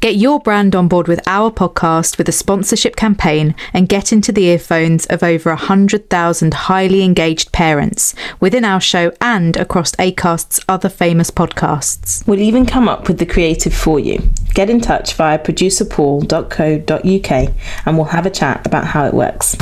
Get your brand on board with our podcast with a sponsorship campaign and get into the earphones of over 100,000 highly engaged parents within our show and across ACAST's other famous podcasts. We'll even come up with the creative for you. Get in touch via producerpaul.co.uk and we'll have a chat about how it works.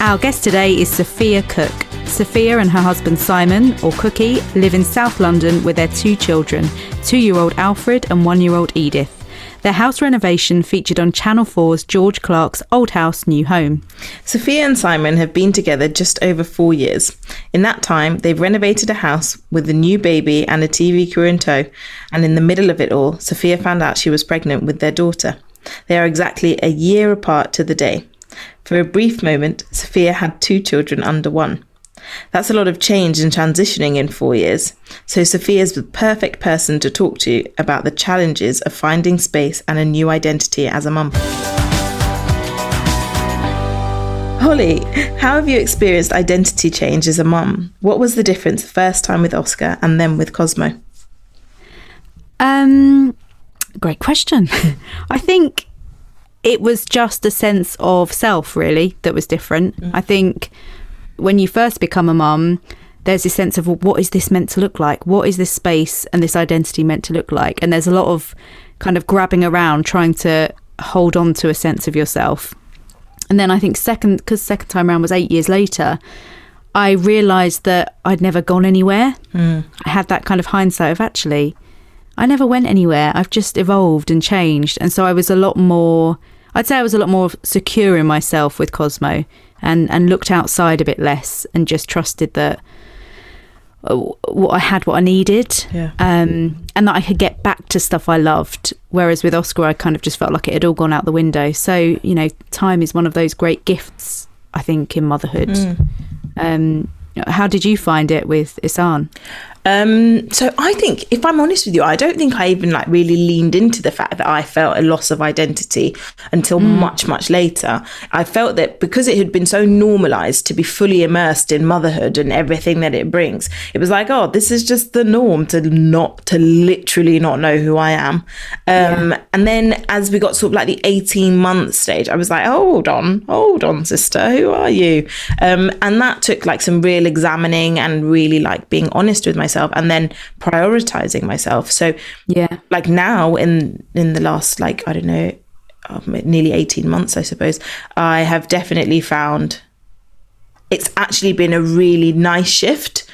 Our guest today is Sophia Cook. Sophia and her husband Simon, or Cookie, live in South London with their two children, two year old Alfred and one year old Edith. Their house renovation featured on Channel 4's George Clarke's Old House, New Home. Sophia and Simon have been together just over four years. In that time, they've renovated a house with a new baby and a TV crew in tow. And in the middle of it all, Sophia found out she was pregnant with their daughter. They are exactly a year apart to the day. For a brief moment, Sophia had two children under one. That's a lot of change and transitioning in four years. So, Sophia's the perfect person to talk to about the challenges of finding space and a new identity as a mum. Holly, how have you experienced identity change as a mum? What was the difference the first time with Oscar and then with Cosmo? Um, great question. I think it was just a sense of self, really, that was different. I think when you first become a mum, there's this sense of well, what is this meant to look like? What is this space and this identity meant to look like? And there's a lot of kind of grabbing around trying to hold on to a sense of yourself. And then I think second, because second time around was eight years later, I realised that I'd never gone anywhere. Mm. I had that kind of hindsight of actually, I never went anywhere. I've just evolved and changed. And so I was a lot more, I'd say I was a lot more secure in myself with Cosmo and, and looked outside a bit less and just trusted that uh, what I had, what I needed, Yeah. um, and that I could get back to stuff I loved. Whereas with Oscar, I kind of just felt like it had all gone out the window. So, you know, time is one of those great gifts, I think, in motherhood. Um, how did you find it with Isan? Um, so I think, if I'm honest with you, I don't think I even like really leaned into the fact that I felt a loss of identity until much, much later. I felt that because it had been so normalized to be fully immersed in motherhood and everything that it brings, it was like, oh, this is just the norm to not, to literally not know who I am. Um, And then as we got sort of like the 18 month stage, I was like, hold on, hold on, sister, who are you? Um, and that took like some real examining and really like being honest with myself and then prioritizing myself. So Yeah. like now in in the last like I don't know um, nearly 18 months I suppose I have definitely found it's actually been a really nice shift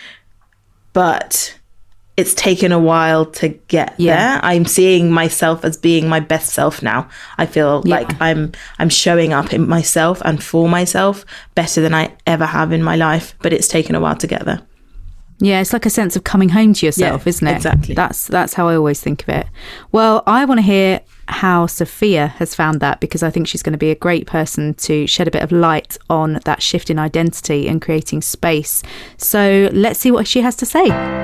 but it's taken a while to get Yeah. there I'm seeing myself as being my best self now I feel Yeah. like I'm I'm showing up in myself and for myself better than I ever have in my life but it's taken a while to get there Yeah, it's like a sense of coming home to yourself, Yeah, isn't it? exactly. That's that's how I always think of it. Well, I want to hear how Sophia has found that because I think she's going to be a great person to shed a bit of light on that shift in identity and creating space. So let's see what she has to say.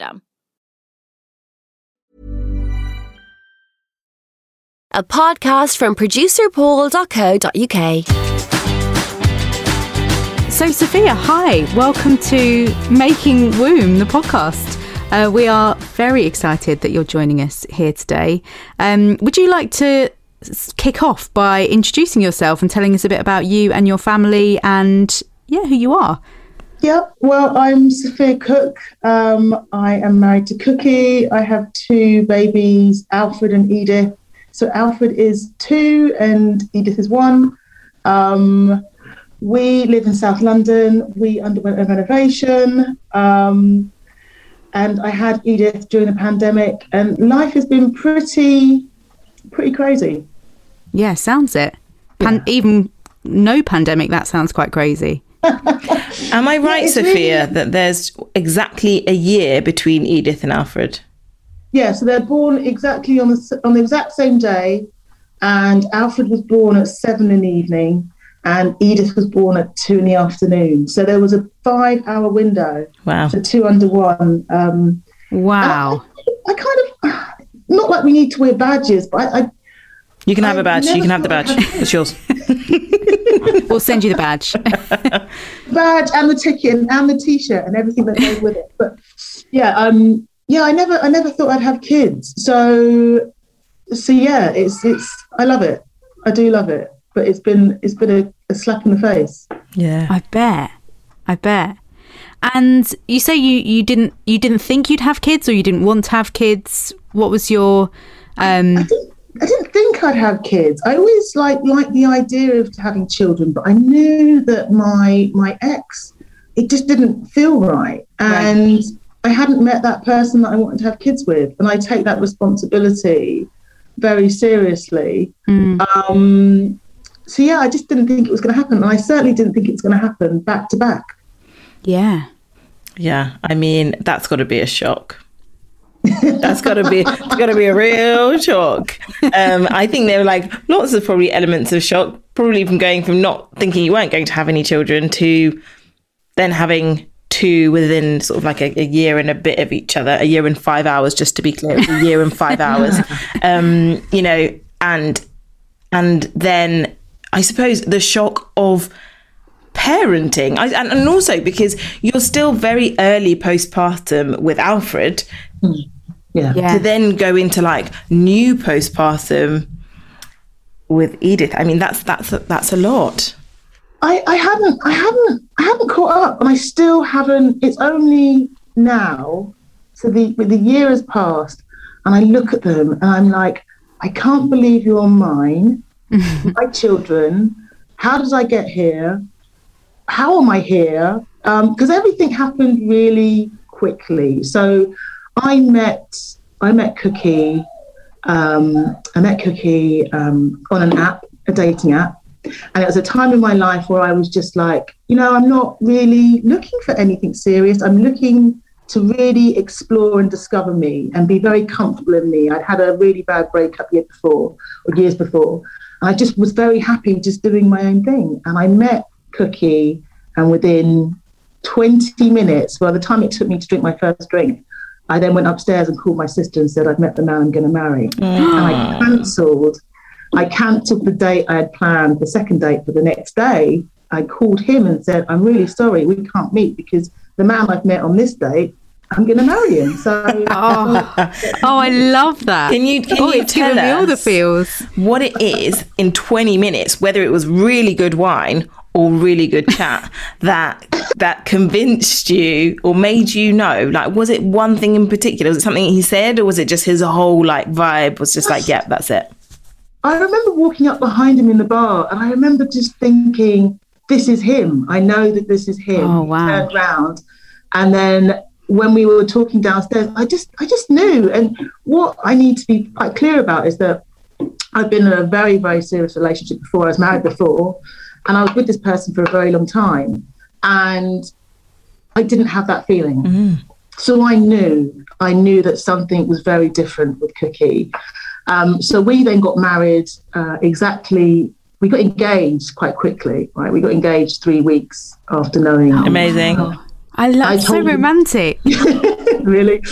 A podcast from producerpaul.co.uk. So, Sophia, hi. Welcome to Making Womb, the podcast. Uh, we are very excited that you're joining us here today. Um, would you like to kick off by introducing yourself and telling us a bit about you and your family and, yeah, who you are? Yeah, well, I'm Sophia Cook. Um, I am married to Cookie. I have two babies, Alfred and Edith. So Alfred is two and Edith is one. Um, we live in South London. We underwent a renovation. Um, and I had Edith during the pandemic, and life has been pretty, pretty crazy. Yeah, sounds it. Pan- Even no pandemic, that sounds quite crazy. Am I right, it's Sophia, really- that there's exactly a year between Edith and Alfred? Yeah, so they're born exactly on the on the exact same day, and Alfred was born at seven in the evening, and Edith was born at two in the afternoon. So there was a five-hour window, Wow. so two under one. Um, Wow. I kind of not like we need to wear badges, but I, I You can have I a badge. You can have the badge. I'd It's yours. We'll send you the badge. badge and the ticket and, and the t-shirt and everything that goes with it. But yeah, um, yeah, I never, I never thought I'd have kids. So, so yeah, it's, it's, I love it. I do love it, but it's been, it's been a, a slap in the face. Yeah. I bet. I bet. And you say you, you didn't you didn't think you'd have kids or you didn't want to have kids. What was your um I didn't, I didn't think I'd have kids. I always like liked the idea of having children, but I knew that my my ex, it just didn't feel right, and I hadn't met that person that I wanted to have kids with, and I take that responsibility very seriously. Um, so yeah, I just didn't think it was going to happen, and I certainly didn't think it was going to happen back to back. yeah. Yeah. I mean, that's got to be a shock. That's got to be got to be a real shock. Um, I think there were like lots of probably elements of shock, probably from going from not thinking you weren't going to have any children to then having two within sort of like a, a year and a bit of each other, a year and five hours, just to be clear, a year and five hours. Um, you know, and and then I suppose the shock of parenting I, and, and also because you're still very early postpartum with alfred Yeah. Yeah. to then go into like new postpartum with edith i mean that's that's a, that's a lot I, I haven't I haven't I haven't caught up and I still haven't it's only now so the the year has passed and I look at them and I'm like I can't believe you're mine my children how did I get here how am I here um, because everything happened really quickly. So I met I met Cookie. Um, I met Cookie um, on an app, a dating app. And it was a time in my life where I was just like, you know, I'm not really looking for anything serious. I'm looking to really explore and discover me and be very comfortable in me. I'd had a really bad breakup year before or years before. I just was very happy just doing my own thing. And I met Cookie, and within 20 minutes, by the time it took me to drink my first drink, I then went upstairs and called my sister and said, I've met the man I'm going to marry. And I mm. cancelled. I cancelled the date I had planned, the second date for the next day. I called him and said, I'm really sorry, we can't meet because the man I've met on this date I'm going to marry him. So, oh, oh, I love that. Can you can oh, you it's tell me all the us feels. what it is in 20 minutes, whether it was really good wine or really good chat that that convinced you or made you know? Like, was it one thing in particular? Was it something he said, or was it just his whole like vibe was just like, yeah, that's it? I remember walking up behind him in the bar, and I remember just thinking, "This is him. I know that this is him." Oh, He wow. Turned round, and then when we were talking downstairs, I just, I just knew. And what I need to be quite clear about is that I've been in a very, very serious relationship before. I was married before, and I was with this person for a very long time, and I didn't have that feeling. So I knew, I knew that something was very different with Cookie. Um, so we then got married uh, exactly. We got engaged quite quickly, right? We got engaged three weeks after knowing. Amazing. I love I so told you- romantic. really?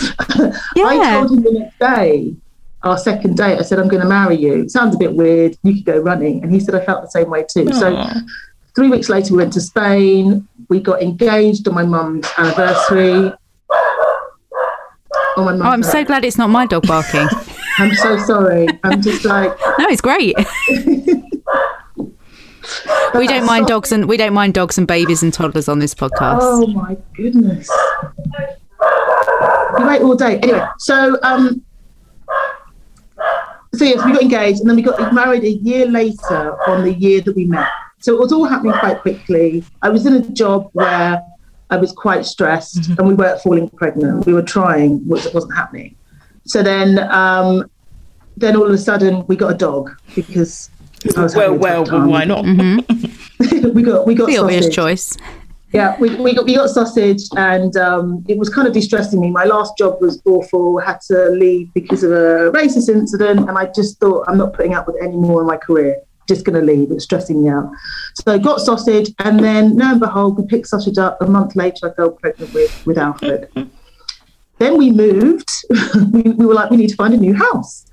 Yeah. I told him the next day, our second date, I said, I'm going to marry you. It sounds a bit weird. You could go running. And he said, I felt the same way too. So three weeks later, we went to Spain. We got engaged on my mum's anniversary. On my mum's Oh, I'm so glad it's not my dog barking. I'm so sorry. I'm just like, No, it's great. we don't mind dogs and we don't mind dogs and babies and toddlers on this podcast. Oh my goodness. You wait all day. Anyway, so um so yes, we got engaged and then we got married a year later on the year that we met. So it was all happening quite quickly. I was in a job where I was quite stressed and we weren't falling pregnant. We were trying, which wasn't happening. So then um then all of a sudden we got a dog because I was Well, well, well, why not? we got we got the obvious choice. Yeah, we, we got we got sausage, and um, it was kind of distressing me. My last job was awful. Had to leave because of a racist incident, and I just thought I'm not putting up with any more in my career. Just going to leave. It's stressing me out. So I got sausage, and then lo and behold, we picked sausage up. A month later, I fell pregnant with with Alfred. then we moved. we, we were like, we need to find a new house,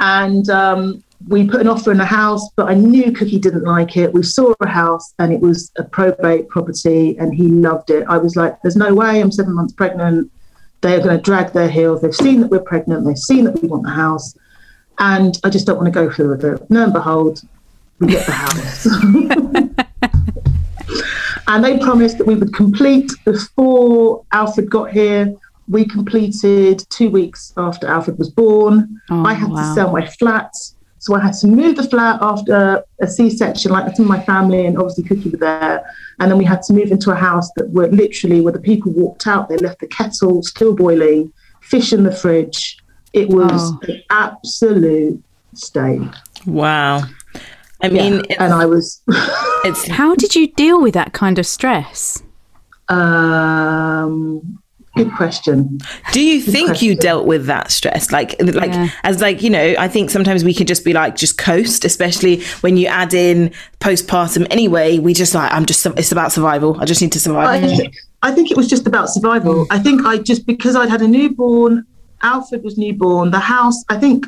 and um, we put an offer in the house, but I knew Cookie didn't like it. We saw a house and it was a probate property and he loved it. I was like, there's no way I'm seven months pregnant. They are going to drag their heels. They've seen that we're pregnant. They've seen that we want the house. And I just don't want to go through with it. Lo and behold, we get the house. and they promised that we would complete before Alfred got here. We completed two weeks after Alfred was born. Oh, I had wow. to sell my flat. So I had to move the flat after a C-section, like some of my family and obviously Cookie were there. And then we had to move into a house that were literally where the people walked out, they left the kettle still boiling, fish in the fridge. It was Oh. an absolute state. Wow. I Yeah. mean, it's, and I was it's How did you deal with that kind of stress? um good question. Do you think you dealt with that stress? Like, like Yeah. as like you know, I think sometimes we could just be like just coast, especially when you add in postpartum. Anyway, we just like I'm just it's about survival. I just need to survive. I, I think it was just about survival. I think I just because I'd had a newborn, Alfred was newborn. The house, I think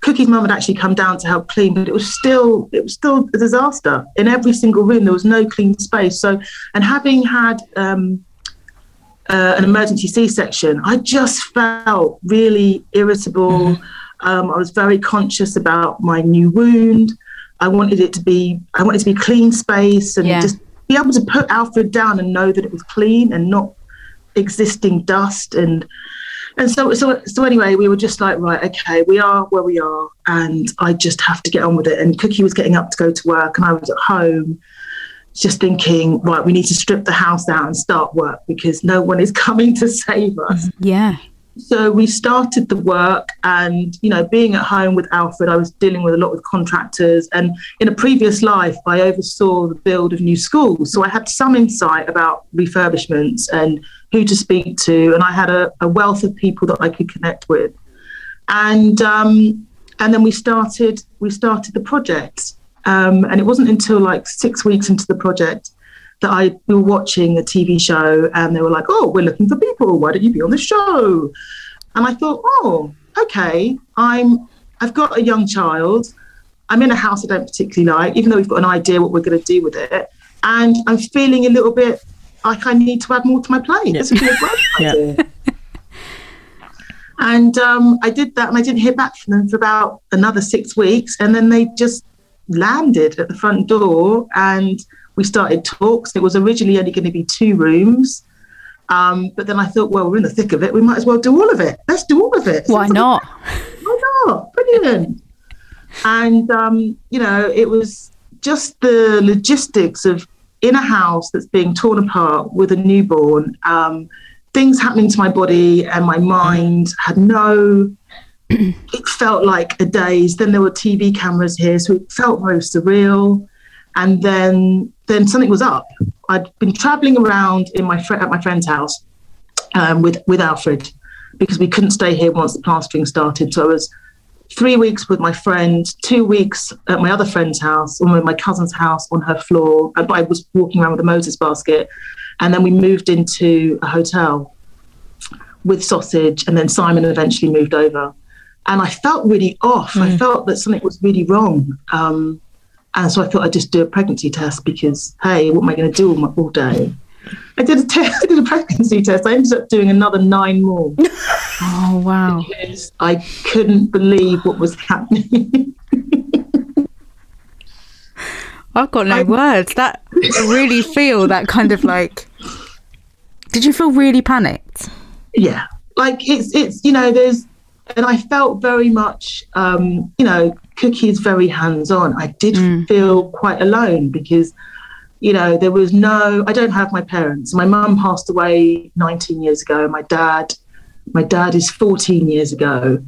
Cookie's mum had actually come down to help clean, but it was still it was still a disaster. In every single room, there was no clean space. So, and having had um, uh, an emergency C-section, I just felt really irritable. Um, I was very conscious about my new wound. I wanted it to be, I wanted to be clean space and Yeah. just be able to put Alfred down and know that it was clean and not existing dust and and so so so anyway we were just like right okay we are where we are and I just have to get on with it and Cookie was getting up to go to work and I was at home just thinking, right, we need to strip the house down and start work because no one is coming to save us. Yeah. So we started the work, and you know, being at home with Alfred, I was dealing with a lot with contractors. And in a previous life, I oversaw the build of new schools, so I had some insight about refurbishments and who to speak to, and I had a, a wealth of people that I could connect with. And um, and then we started we started the project, um, and it wasn't until like six weeks into the project that I we were watching a TV show and they were like, "Oh, we're looking for people. Why don't you be on the show?" And I thought, "Oh, okay. I'm I've got a young child. I'm in a house I don't particularly like, even though we've got an idea what we're going to do with it, and I'm feeling a little bit like I need to add more to my plate. This would be a great idea." And um, I did that, and I didn't hear back from them for about another six weeks, and then they just landed at the front door and we started talks. It was originally only going to be two rooms. Um, but then I thought, well, we're in the thick of it. We might as well do all of it. Let's do all of it. Why not? Why not? Brilliant. And, um, you know, it was just the logistics of in a house that's being torn apart with a newborn, um, things happening to my body and my mind had no, it felt like a daze. Then there were TV cameras here, so it felt very surreal and then then something was up. I'd been traveling around in my fr- at my friend's house um, with with Alfred because we couldn't stay here once the plastering started. So I was three weeks with my friend, two weeks at my other friend's house, or my cousin's house on her floor. And I was walking around with a Moses basket, and then we moved into a hotel with sausage, and then Simon eventually moved over. And I felt really off. Mm. I felt that something was really wrong. Um, and so I thought I'd just do a pregnancy test because, hey, what am I going to do all, my, all day? I did a test, I did a pregnancy test. I ended up doing another nine more. oh wow! Because I couldn't believe what was happening. I've got no I, words. That I really feel that kind of like. Did you feel really panicked? Yeah, like it's it's you know there's and I felt very much, um, you know, Cookie is very hands on. I did mm. feel quite alone because, you know, there was no, I don't have my parents. My mum passed away 19 years ago. My dad, my dad is 14 years ago.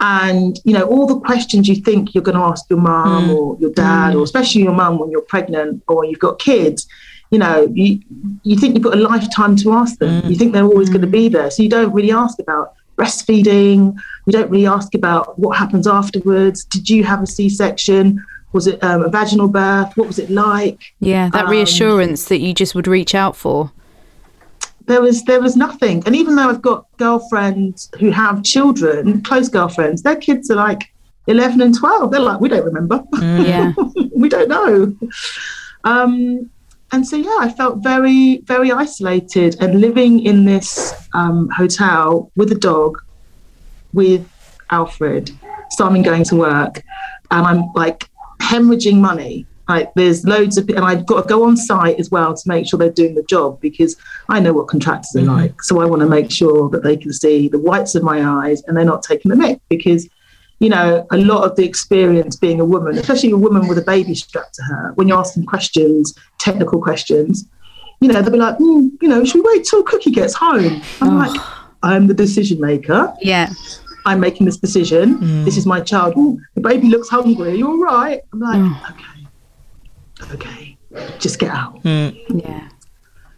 And, you know, all the questions you think you're going to ask your mum mm. or your dad, mm. or especially your mum when you're pregnant or you've got kids, you know, you, you think you've got a lifetime to ask them. Mm. You think they're always going to be there. So you don't really ask about breastfeeding. We don't really ask about what happens afterwards. Did you have a C section? Was it um, a vaginal birth? What was it like? Yeah, that um, reassurance that you just would reach out for. There was there was nothing, and even though I've got girlfriends who have children, close girlfriends, their kids are like eleven and twelve. They're like, we don't remember. Mm, yeah, we don't know. Um, and so yeah, I felt very, very isolated and living in this um, hotel with a dog, with Alfred, Simon going to work, and I'm like hemorrhaging money. Like there's loads of, and I've got to go on site as well to make sure they're doing the job because I know what contractors are mm-hmm. like. So I want to make sure that they can see the whites of my eyes and they're not taking the mick because you know, a lot of the experience being a woman, especially a woman with a baby strapped to her, when you're asking questions, technical questions, you know, they'll be like, mm, you know, should we wait till Cookie gets home? I'm oh. like, I'm the decision maker. Yeah. I'm making this decision. Mm. This is my child. Ooh, the baby looks hungry. Are you all right? I'm like, oh. okay, okay, just get out. Mm. Yeah.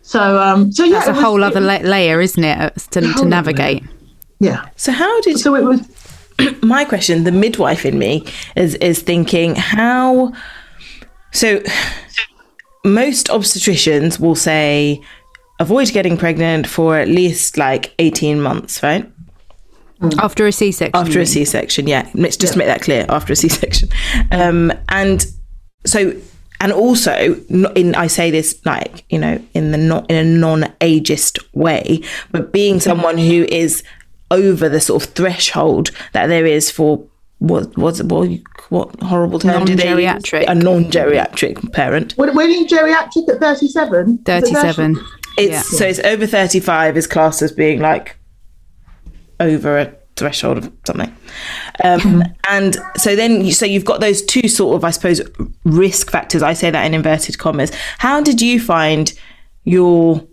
So, um, so yeah, that's a was, whole other la- layer, isn't it, to, to navigate? Layer. Yeah. So how did so it was my question, the midwife in me is is thinking how so most obstetricians will say avoid getting pregnant for at least like 18 months, right? After a C section. After a C section, yeah. Let's just yeah. make that clear. After a C section, um, and so and also in I say this like you know in the not in a non ageist way, but being someone who is over the sort of threshold that there is for what what's what what horrible term did they use? a non-geriatric parent. When, when you geriatric at 37? 37. It's yeah. so it's over 35 is classed as being like over a threshold of something. Um, and so then, you, so you've got those two sort of, I suppose, risk factors. I say that in inverted commas. How did you find your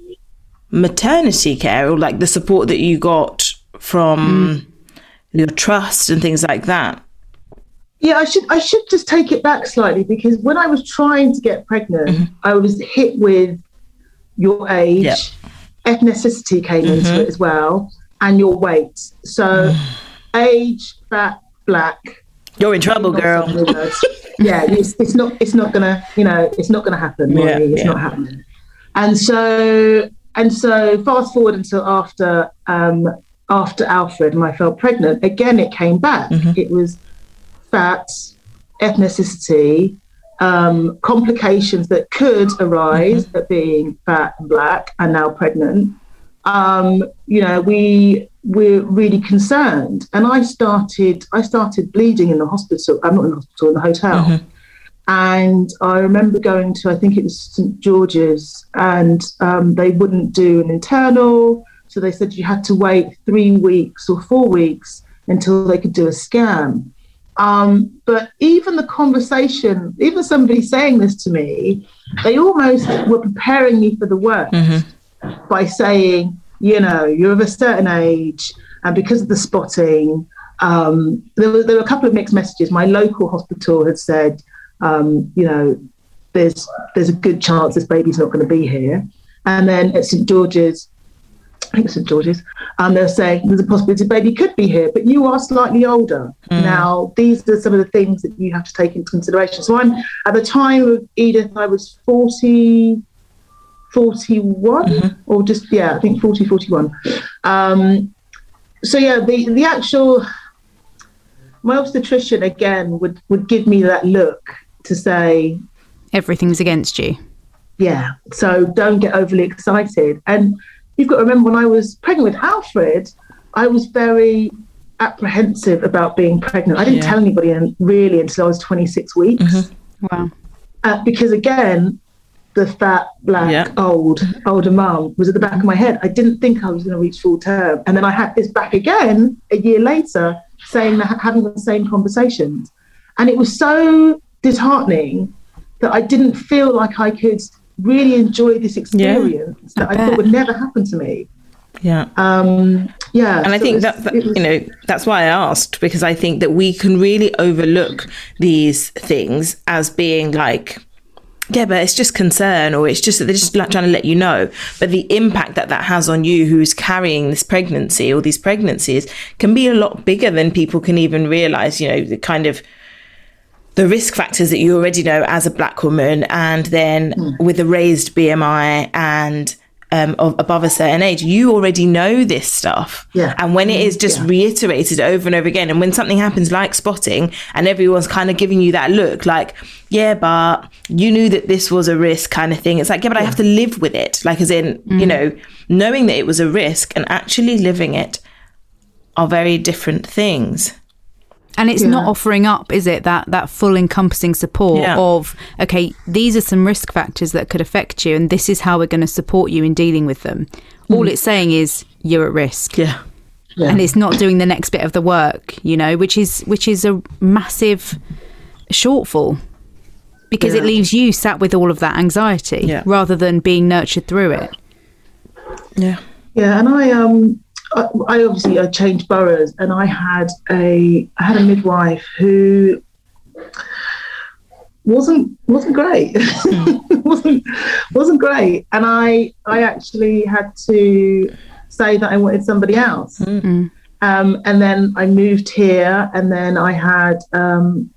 maternity care or like the support that you got from mm. your trust and things like that? Yeah, I should I should just take it back slightly because when I was trying to get pregnant, mm-hmm. I was hit with your age, Yep. ethnicity came into mm-hmm. it as well, and your weight. So age, fat, black. You're in trouble, girl. yeah, it's, it's not it's not gonna you know it's not gonna happen. Yeah, Maureen, it's yeah. not happening. And so and so fast forward until after um, after Alfred and I felt pregnant again. It came back. It was fat, ethnicity, um, complications that could arise at being fat and black and now pregnant. Um, you know, we we're really concerned. And I started I started bleeding in the hospital. I'm not in the hospital, in the hotel. And I remember going to I think it was St George's, and um, they wouldn't do an internal, so they said you had to wait three weeks or four weeks until they could do a scan. Um, but even the conversation, even somebody saying this to me, they almost were preparing me for the worst by saying, you know, you're of a certain age, and because of the spotting, um, there, were, there were a couple of mixed messages. My local hospital had said, um, you know, there's there's a good chance this baby's not going to be here, and then at St George's, I think it's St George's, and they're saying there's a possibility the baby could be here, but you are slightly older. Now, these are some of the things that you have to take into consideration. So I'm at the time of Edith, I was 40, 41, or just, yeah, I think 40, 41. Um, so, yeah, the, the actual, my obstetrician again would, would give me that look to say, Everything's against you. yeah, so don't get overly excited. And you've got to remember when I was pregnant with Alfred, I was very apprehensive about being pregnant. I didn't Yeah. tell anybody un- really until I was 26 weeks. Wow. Uh, because again, the fat, black, Yeah. old, older mum was at the back of my head. I didn't think I was going to reach full term. And then I had this back again a year later, saying that, having the same conversations. And it was so disheartening that I didn't feel like I could really enjoy this experience that I, thought would never happen to me. Yeah. Um, yeah. And I think it that, that was- you know that's why I asked because I think that we can really overlook these things as being like yeah, but it's just concern, or it's just that they're just like trying to let you know. But the impact that that has on you, who's carrying this pregnancy or these pregnancies, can be a lot bigger than people can even realize. You know, the kind of the risk factors that you already know as a black woman, and then Hmm. with a raised BMI and um, of above a certain age, you already know this stuff. Yeah. And when it is just Yeah. reiterated over and over again, and when something happens like spotting, and everyone's kind of giving you that look, like, yeah, but you knew that this was a risk, kind of thing. It's like, yeah, but I have to live with it. Like, as in, you know, knowing that it was a risk and actually living it are very different things. And it's not offering up, is it, that that full encompassing support Yeah. of okay, these are some risk factors that could affect you, and this is how we're going to support you in dealing with them. All it's saying is you're at risk, Yeah. and it's not doing the next bit of the work, you know, which is which is a massive shortfall because it leaves you sat with all of that anxiety Yeah. rather than being nurtured through it. Yeah. Yeah, and I um I, I obviously I changed boroughs and I had a I had a midwife who wasn't wasn't great. wasn't wasn't great. And I I actually had to say that I wanted somebody else. Um, and then I moved here and then I had um,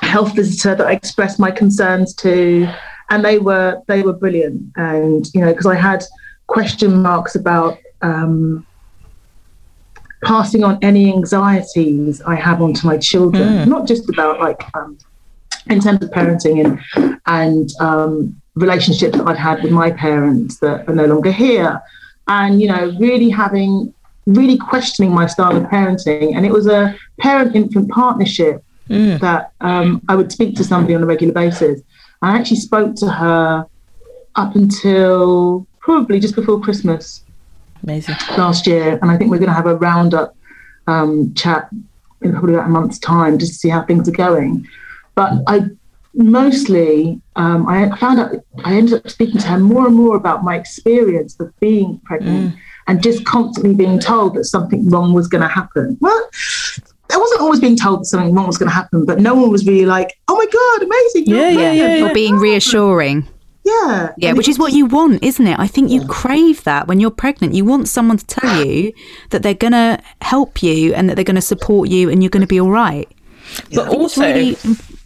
a health visitor that I expressed my concerns to and they were they were brilliant and you know because I had question marks about um, passing on any anxieties I have onto my children, not just about like um, in terms of parenting and and um, relationships that I've had with my parents that are no longer here, and you know really having really questioning my style of parenting, and it was a parent-infant partnership that um, I would speak to somebody on a regular basis. I actually spoke to her up until probably just before Christmas Amazing. last year, and I think we're going to have a roundup um, chat in probably about a month's time just to see how things are going. But I mostly, um, I found out, I ended up speaking to her more and more about my experience of being pregnant and just constantly being told that something wrong was going to happen. Well, I wasn't always being told that something wrong was going to happen, but no one was really like, oh my God, amazing. you're Yeah, yeah, yeah. Or being reassuring. Yeah. Yeah, And which is what you want, isn't it? I think you crave that when you're pregnant. You want someone to tell you that they're going to help you and that they're going to support you and you're going to be all right. But It's also, really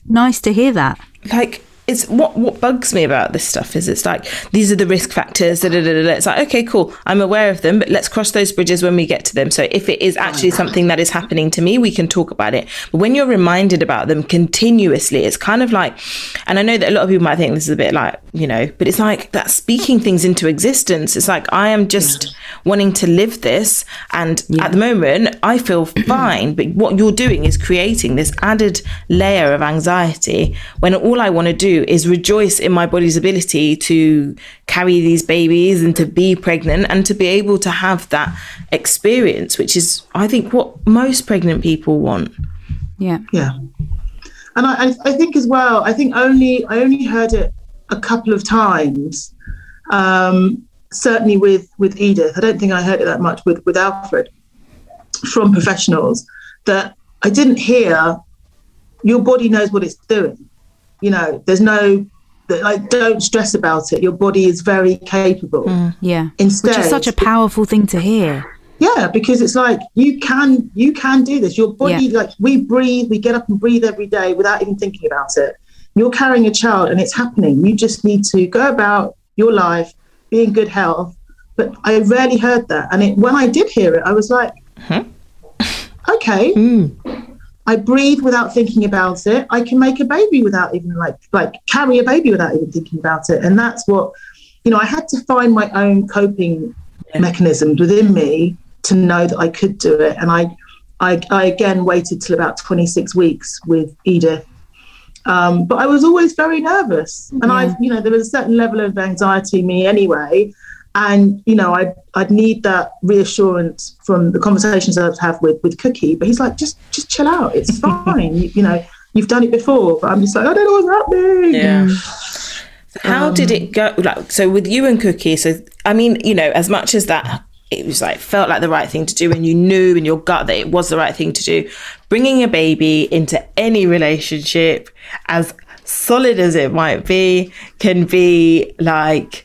nice to hear that. like it's what what bugs me about this stuff is it's like these are the risk factors da, da, da, it's like okay cool i'm aware of them but let's cross those bridges when we get to them. So if it is actually mm. something that is happening to me we can talk about it. But when you're reminded about them continuously it's kind of like and i know that a lot of people might think this is a bit like you know but it's like that speaking things into existence. It's like i am just wanting to live this and at the moment i feel fine. But what you're doing is creating this added layer of anxiety when all i want to do is rejoice in my body's ability to carry these babies and to be pregnant and to be able to have that experience which is i think what most pregnant people want Yeah. Yeah, and I, I- I think as well. I think only I only heard it a couple of times. Um, certainly with with Edith, I don't think I heard it that much with with Alfred from professionals. That I didn't hear. Your body knows what it's doing. You know, there's no like don't stress about it. Your body is very capable. Mm, yeah. Instead, Which is such a powerful thing to hear. yeah, because it's like you can you can do this. Your body, Yeah. like we breathe, we get up and breathe every day without even thinking about it. You're carrying a child and it's happening. You just need to go about your life, be in good health. But I rarely heard that, and it, when I did hear it, I was like, huh? okay. Hmm. I breathe without thinking about it. I can make a baby without even like like carry a baby without even thinking about it. And that's what you know. I had to find my own coping mechanisms within me to know that I could do it. And I, I, I again waited till about 26 weeks with Edith. Um, but I was always very nervous, and I, you know, there was a certain level of anxiety in me anyway. And you know, I I'd need that reassurance from the conversations I'd have with with Cookie. But he's like, just just chill out, it's fine. you, you know, you've done it before. But I'm just like, I don't know what's happening. Yeah. Mm. How um, did it go? Like, so with you and Cookie, so I mean, you know, as much as that, it was like felt like the right thing to do, and you knew in your gut that it was the right thing to do. Bringing a baby into any relationship, as solid as it might be, can be like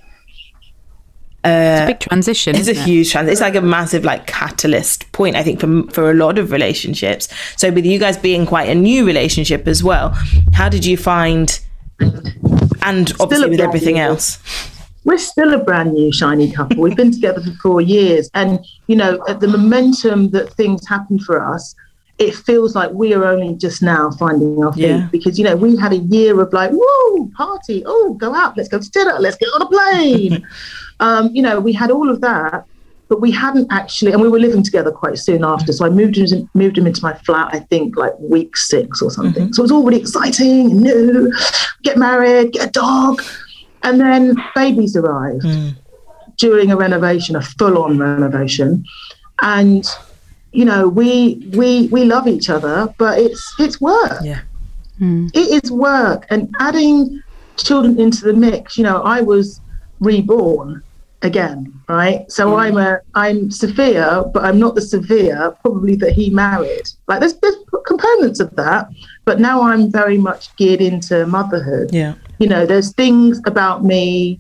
It's a uh, big transition. it's a it? huge trans. It's like a massive like catalyst point, I think, for for a lot of relationships. So with you guys being quite a new relationship as well, how did you find? And obviously with everything new- else, we're still a brand new shiny couple. We've been together for four years, and you know, at the momentum that things happen for us, it feels like we are only just now finding our feet. Yeah. Because you know, we had a year of like, woo, party, oh, go out, let's go to dinner, let's get on a plane. Um, you know, we had all of that, but we hadn't actually, and we were living together quite soon after. So I moved him, moved him into my flat, I think, like week six or something. Mm-hmm. So it was all really exciting, new, get married, get a dog. And then babies arrived mm. during a renovation, a full-on renovation, and you know we we we love each other, but it's it's work. Yeah. Hmm. It is work, and adding children into the mix. You know, I was reborn again, right? So mm-hmm. I'm a I'm severe, but I'm not the severe probably that he married. Like there's there's components of that, but now I'm very much geared into motherhood yeah, you know, there's things about me,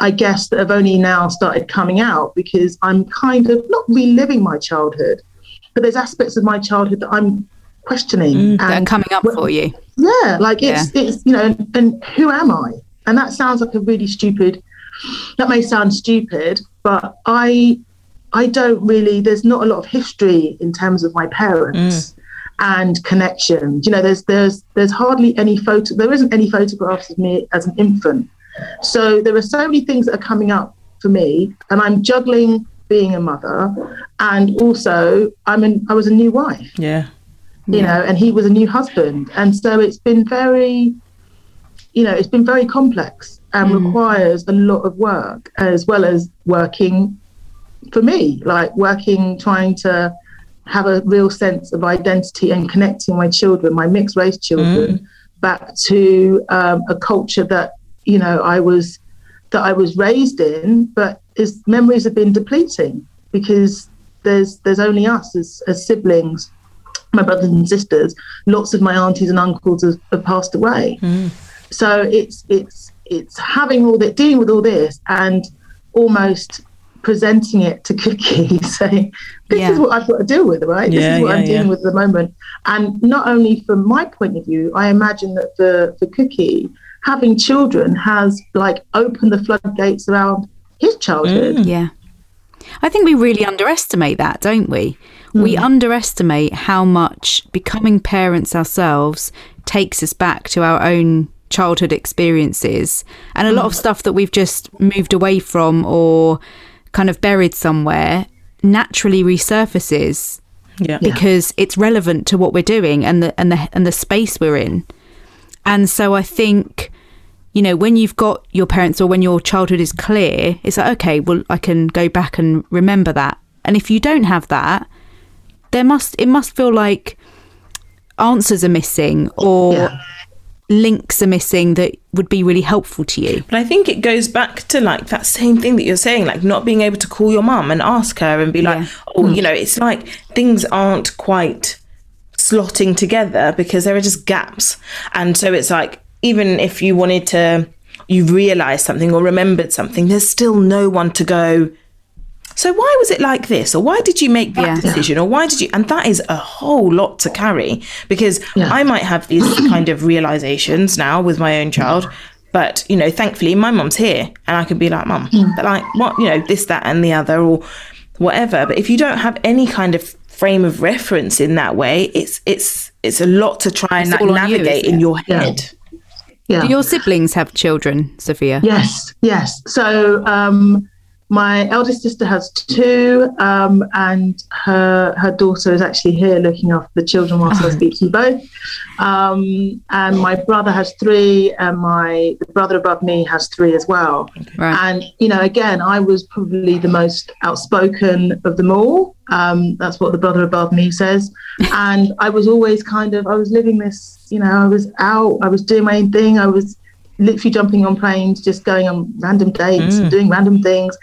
I guess, that have only now started coming out because I'm kind of not reliving my childhood, but there's aspects of my childhood that I'm questioning. Mm, that are and coming up for you. yeah, like it's it's you know, and, and who am I? And that sounds like a really stupid. That may sound stupid, but I I don't really. There's not a lot of history in terms of my parents mm. and connections. You know, there's there's there's hardly any photo. There isn't any photographs of me as an infant. So there are so many things that are coming up for me, and I'm juggling being a mother, and also I'm an I was a new wife yeah, you know, and he was a new husband. And so it's been very, you know, it's been very complex and mm. requires a lot of work as well as working for me, like working, trying to have a real sense of identity and connecting my children, my mixed race children, mm. back to um, a culture that you know I was that I was raised in, but his memories have been depleting because there's there's only us as, as siblings, my brothers and sisters. Lots of my aunties and uncles have, have passed away. Mm. So it's it's it's having all that dealing with all this and almost presenting it to Cookie, saying, "This Yeah. is what I've got to deal with, right? this is what I'm dealing yeah. with at the moment." And not only from my point of view, I imagine that for for Cookie, having children has like opened the floodgates around his childhood. Mm. Yeah. I think we really underestimate that, don't we? We mm. underestimate how much becoming parents ourselves takes us back to our own childhood experiences and a lot of mm. stuff that we've just moved away from or kind of buried somewhere naturally resurfaces Yeah. because it's relevant to what we're doing and the and the and the space we're in. And so I think you know when you've got your parents or when your childhood is clear, it's like okay, well I can go back and remember that. And if you don't have that, there must it must feel like answers are missing or Yeah. Links are missing that would be really helpful to you. But I think it goes back to like that same thing that you're saying, like not being able to call your mum and ask her and be like, Yeah. oh, hmm. you know, it's like things aren't quite slotting together because there are just gaps. And so it's like, even if you wanted to, you realized something or remembered something, there's still no one to go. So why was it like this, or why did you make that Yeah. decision, or why did you? And that is a whole lot to carry because Yeah. I might have these kind of realizations now with my own child, but you know, thankfully my mum's here, and I can be like, "Mum, but like what, you know, this, that, and the other, or whatever." But if you don't have any kind of frame of reference in that way, it's it's it's a lot to try and It's like, all on you, navigate in it? your Yeah. head. Yeah. Do your siblings have children, Sophia? Yes, yes. So um, my eldest sister has two, um, and her her daughter is actually here looking after the children whilst I speak to you both. Um, and my brother has three, and my the brother above me has three as well. Right. And you know, again, I was probably the most outspoken of them all. Um, that's what the brother above me says. and I was always kind of, I was living this, you know, I was out, I was doing my own thing, I was literally jumping on planes, just going on random dates and doing random things.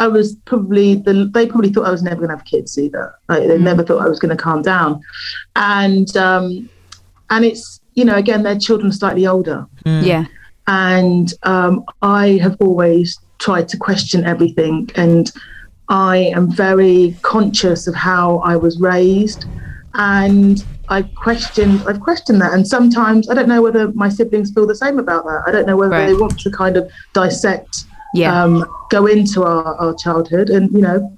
I was probably the. They probably thought I was never going to have kids either. Like they never thought I was going to calm down, and um, and it's you know again their children are slightly older, Yeah. and um, I have always tried to question everything, and I am very conscious of how I was raised, and I've questioned I've questioned that, and sometimes I don't know whether my siblings feel the same about that. I don't know whether Right. they want to kind of dissect, Yeah. um, go into our, our childhood, and you know.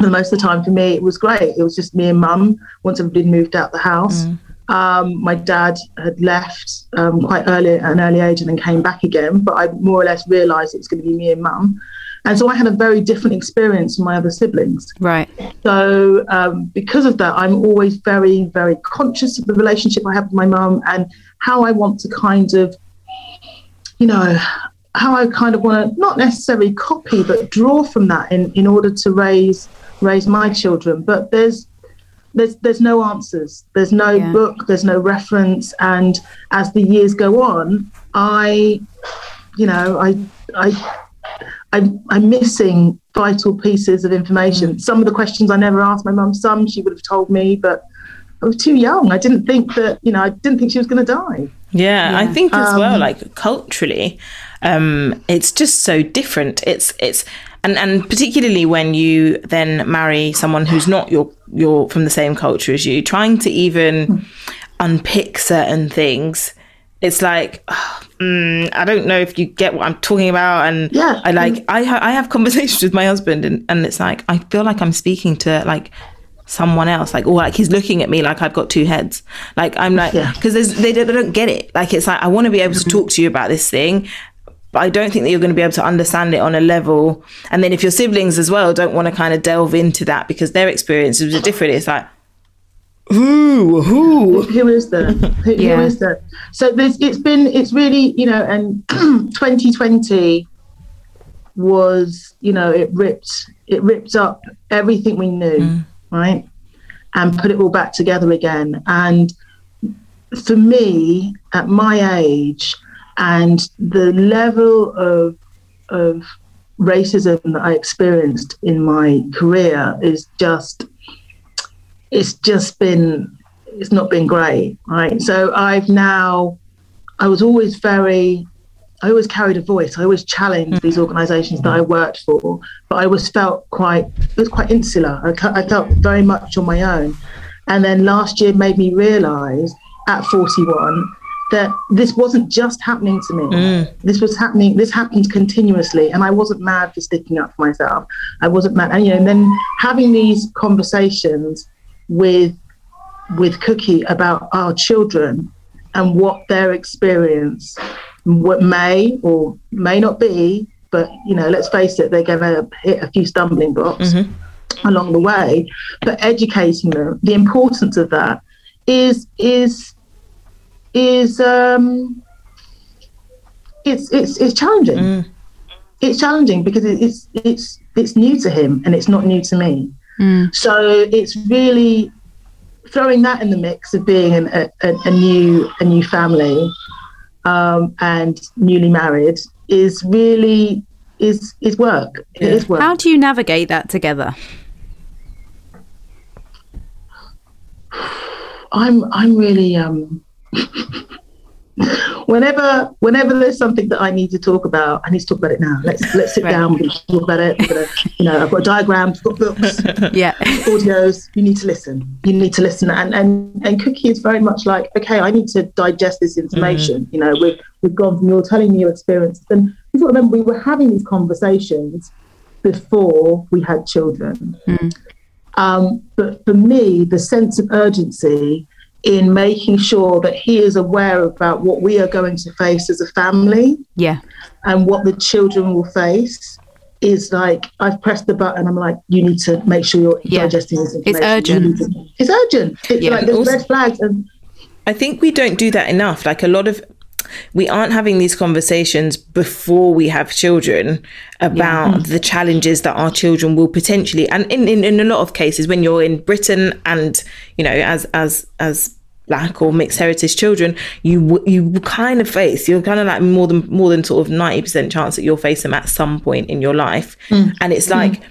For most of the time, for me, it was great. It was just me and mum. Once everybody moved out the house, um, my dad had left um, quite early at an early age and then came back again. But I more or less realised it was going to be me and mum, and so I had a very different experience from my other siblings. Right. So um, because of that, I'm always very, very conscious of the relationship I have with my mum and how I want to kind of, you know, how I kind of want to not necessarily copy, but draw from that in, in order to raise raise my children. But there's there's there's no answers. There's no Yeah. book. There's no reference. And as the years go on, I, you know, I I I'm, I'm missing vital pieces of information. Some of the questions I never asked my mum. Some she would have told me, but I was too young. I didn't think that you know. I didn't think she was going to die. Yeah, I think as well, Um, like culturally, um, it's just so different. It's it's and and particularly when you then marry someone who's not your your from the same culture as you, trying to even unpick certain things. It's like ah, mm, I don't know if you get what I'm talking about, and Yeah. I like I ha- I have conversations with my husband, and and it's like I feel like I'm speaking to like someone else like or like he's looking at me like I've got two heads like I'm like Yeah. because they, don't- they don't get it like it's like I want to be able to talk to you about this thing but I don't think that you're going to be able to understand it on a level and then if your siblings as well don't want to kind of delve into that because their experiences are different it's like who who Who is there? Who, Yeah. who is there? So there's, it's been, it's really, you know, and 2020 was, you know, it ripped, it ripped up everything we knew, mm. right? and put it all back together again. And for me, at my age, and the level of of racism that I experienced in my career is just it's just been it's not been great, right? So I've now I was always very I always carried a voice. I always challenged mm. these organisations that I worked for, but I was felt quite it was quite insular. I, I felt very much on my own, and then last year made me realise at 41 that this wasn't just happening to me. Mm. This was happening. This happened continuously, and I wasn't mad for sticking up for myself. I wasn't mad, and you know, and then having these conversations with with Cookie about our children and what their experience, what may or may not be, but you know, let's face it, they're going to hit a few stumbling blocks along the way. But educating them, the importance of that is is is um it's it's it's challenging. It's challenging because it's it's it's new to him and it's not new to me. So it's really throwing that in the mix of being an, a, a, a new a new family um, and newly married is really is is work. It is work. How do you navigate that together? I'm I'm really um whenever whenever there's something that I need to talk about, I need to talk about it now. Let's let's sit Right. down, we're gonna talk about it. Gonna, you know, I've got diagrams, I've got books, Yeah. audios. You need to listen. You need to listen. And and and Cookie is very much like, okay, I need to digest this information. You know, we've we've gone from you're telling me your experience. And you've got to remember we were having these conversations before we had children. Um, but for me, the sense of urgency in making sure that he is aware about what we are going to face as a family Yeah. and what the children will face is like I've pressed the button. I'm like, you need to make sure you're Yeah. digesting this It's information. You urgent. to- it's urgent. It's Yeah, like there's also- red flags and I think we don't do that enough. Like a lot of, we aren't having these conversations before we have children about the challenges that our children will potentially, and in, in, in a lot of cases, when you're in Britain and, you know, as, as, as, black or mixed heritage children you you kind of face you're kind of like more than more than sort of 90% chance that you'll face them at some point in your life. Mm. And it's mm. like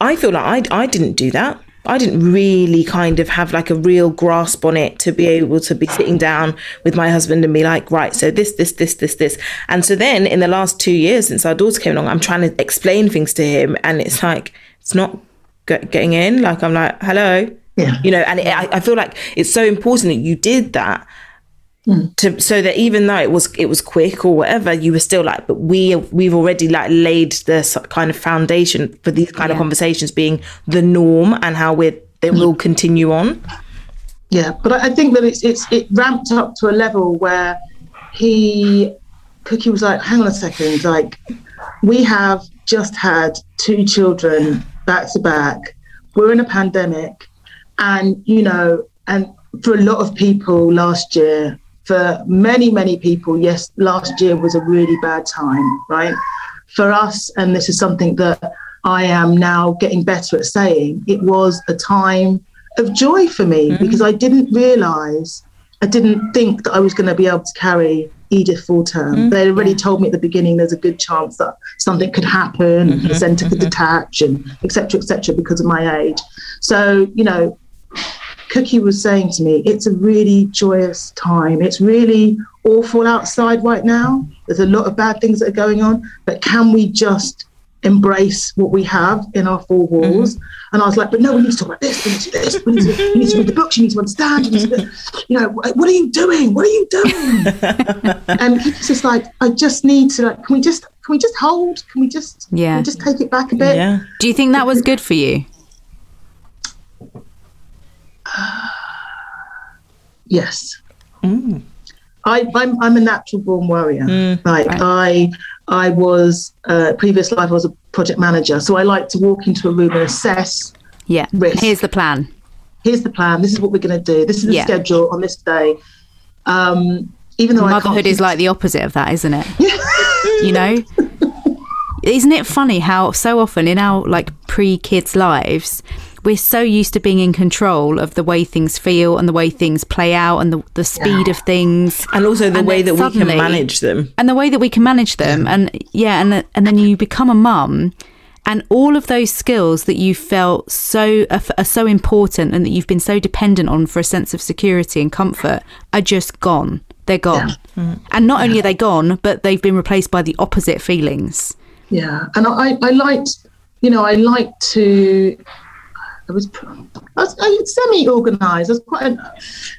I feel like I, I didn't do that. I didn't really kind of have like a real grasp on it to be able to be sitting down with my husband and be like, right, so this, this, this, this, this. And so then in the last two years since our daughter came along, I'm trying to explain things to him and it's like, it's not get, getting in. Like, I'm like, hello. Yeah. You know, and it, I, I feel like it's so important that you did that to so that even though it was it was quick or whatever you were still like but we we've already like laid the s- kind of foundation for these kind of conversations being the norm and how we're they will continue on Yeah, but I I think that it's it's it ramped up to a level where he Cookie was like, hang on a second, like we have just had two children back to back. We're in a pandemic, and you know, and for a lot of people last year, for many many people, yes, last year was a really bad time, right? For us, and this is something that I am now getting better at saying, it was a time of joy for me mm-hmm. because I didn't realize, I didn't think that I was going to be able to carry Edith full term. Mm-hmm. They already told me at the beginning there's a good chance that something could happen, and the centre could detach, and etc. etc. because of my age. So you know, Cookie was saying to me, it's a really joyous time. It's really awful outside right now. There's a lot of bad things that are going on, but can we just embrace what we have in our four mm-hmm. walls? And I was like, but no, we need to talk about this. We need to do this. We need to, you need to read the books. You need to understand. You, need to, you know, what are you doing? What are you doing? and he's just like, I just need to like, can we just, can we just hold? Can we just, Yeah. we just take it back a bit? yeah Do you think that was good for you? Yes. I, I'm I'm a natural born warrior. like I I was uh, previous life I was a project manager, so I like to walk into a room and assess. Yeah. Risk. Here's the plan. Here's the plan. This is what we're going to do. This is the Yeah. schedule on this day. Um, even though Motherhood is like the opposite of that, isn't it? you know? Isn't it funny how so often in our like pre kids lives, we're so used to being in control of the way things feel and the way things play out and the, the speed of things. And also the And way then that we can manage them. and the way that we can manage them. And yeah and and then you become a mum. And all of those skills that you felt so are, are so important and that you've been so dependent on for a sense of security and comfort are just gone. They're gone. Mm-hmm. And not only are they gone but they've been replaced by the opposite feelings. Yeah, and I, I liked, you know, I like to. I was, I was, I semi-organized. I was quite an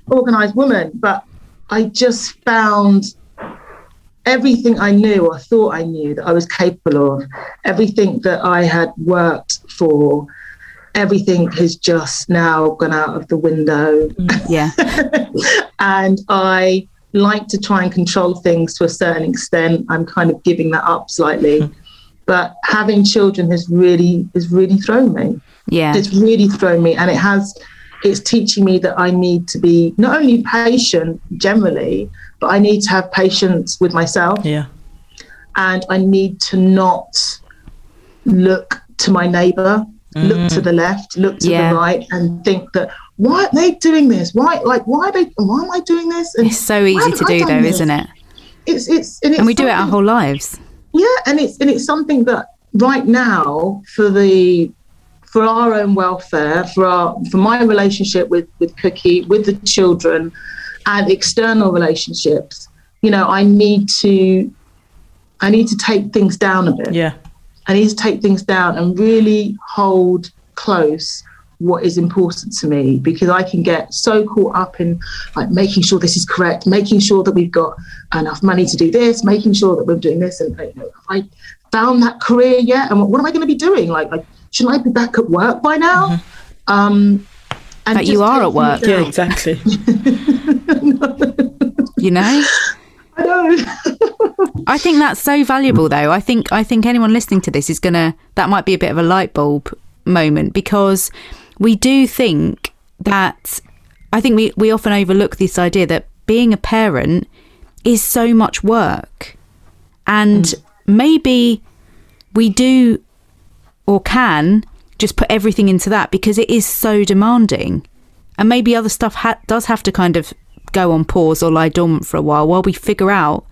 organized woman, but I just found everything I knew or thought I knew that I was capable of, everything that I had worked for, everything has just now gone out of the window. Mm, yeah and I like to try and control things to a certain extent. I'm kind of giving that up slightly. Mm. But having children has really has really thrown me. Yeah It's really thrown me, and it has. It's teaching me that I need to be not only patient generally, but I need to have patience with myself, Yeah. and I need to not look to my neighbor, look to mm. the left, look to Yeah. the right, and think that why are they doing this? Why like why are they? Why am I doing this? And it's so easy to I do though this? isn't it It's it's and, it's and we do it our whole lives yeah, and it's and it's something that right now for the for our own welfare, for our for my relationship with with Cookie, with the children, and external relationships, you know, I need to I need to take things down a bit. Yeah. I need to take things down and really hold close what is important to me because I can get so caught up in like making sure this is correct, making sure that we've got enough money to do this, making sure that we're doing this, and you know, have I found that career yet? And what, what am I going to be doing? Like, like, shouldn't I be back at work by now? Um, and But you are at work. Yeah, exactly. you know I know. I think that's so valuable though. I think I think anyone listening to this is gonna that might be a bit of a light bulb moment because we do think that I think we, we often overlook this idea that being a parent is so much work. And maybe we do or can just put everything into that because it is so demanding. And maybe other stuff ha- does have to kind of go on pause or lie dormant for a while while we figure out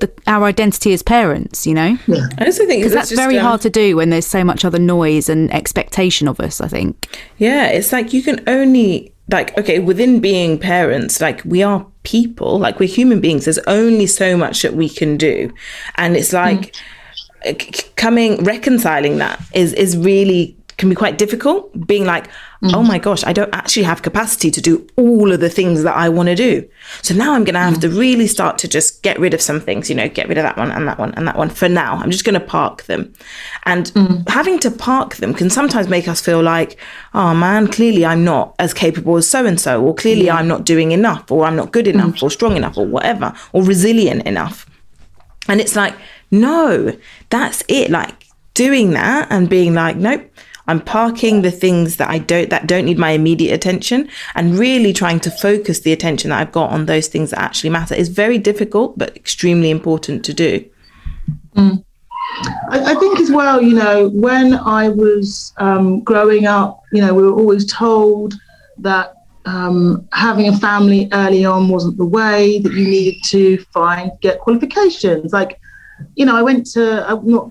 the, our identity as parents, you know? I also think Because it's that's just, very um, hard to do when there's so much other noise and expectation of us, I think. Yeah, it's like you can only like okay, within being parents, like we are people, like we're human beings. There's only so much that we can do, and it's like uh, c- c- Uh, coming reconciling that is is really can be quite difficult. Being like, mm. oh my gosh, I don't actually have capacity to do all of the things that I want to do. So now I'm going to have mm. to really start to just get rid of some things. You know, get rid of that one and that one and that one for now. I'm just going to park them, and mm. having to park them can sometimes make us feel like, oh man, clearly I'm not as capable as so and so, or clearly I'm not doing enough, or I'm not good enough, or strong enough, or whatever, or resilient enough. And it's like, no, that's it. Like doing that and being like, nope, I'm parking the things that I don't that don't need my immediate attention and really trying to focus the attention that I've got on those things that actually matter is very difficult but extremely important to do. I, I think as well, you know, when I was um, growing up, you know, we were always told that um, having a family early on wasn't the way, that you needed to find, get qualifications. Like, you know, I went to, I'm not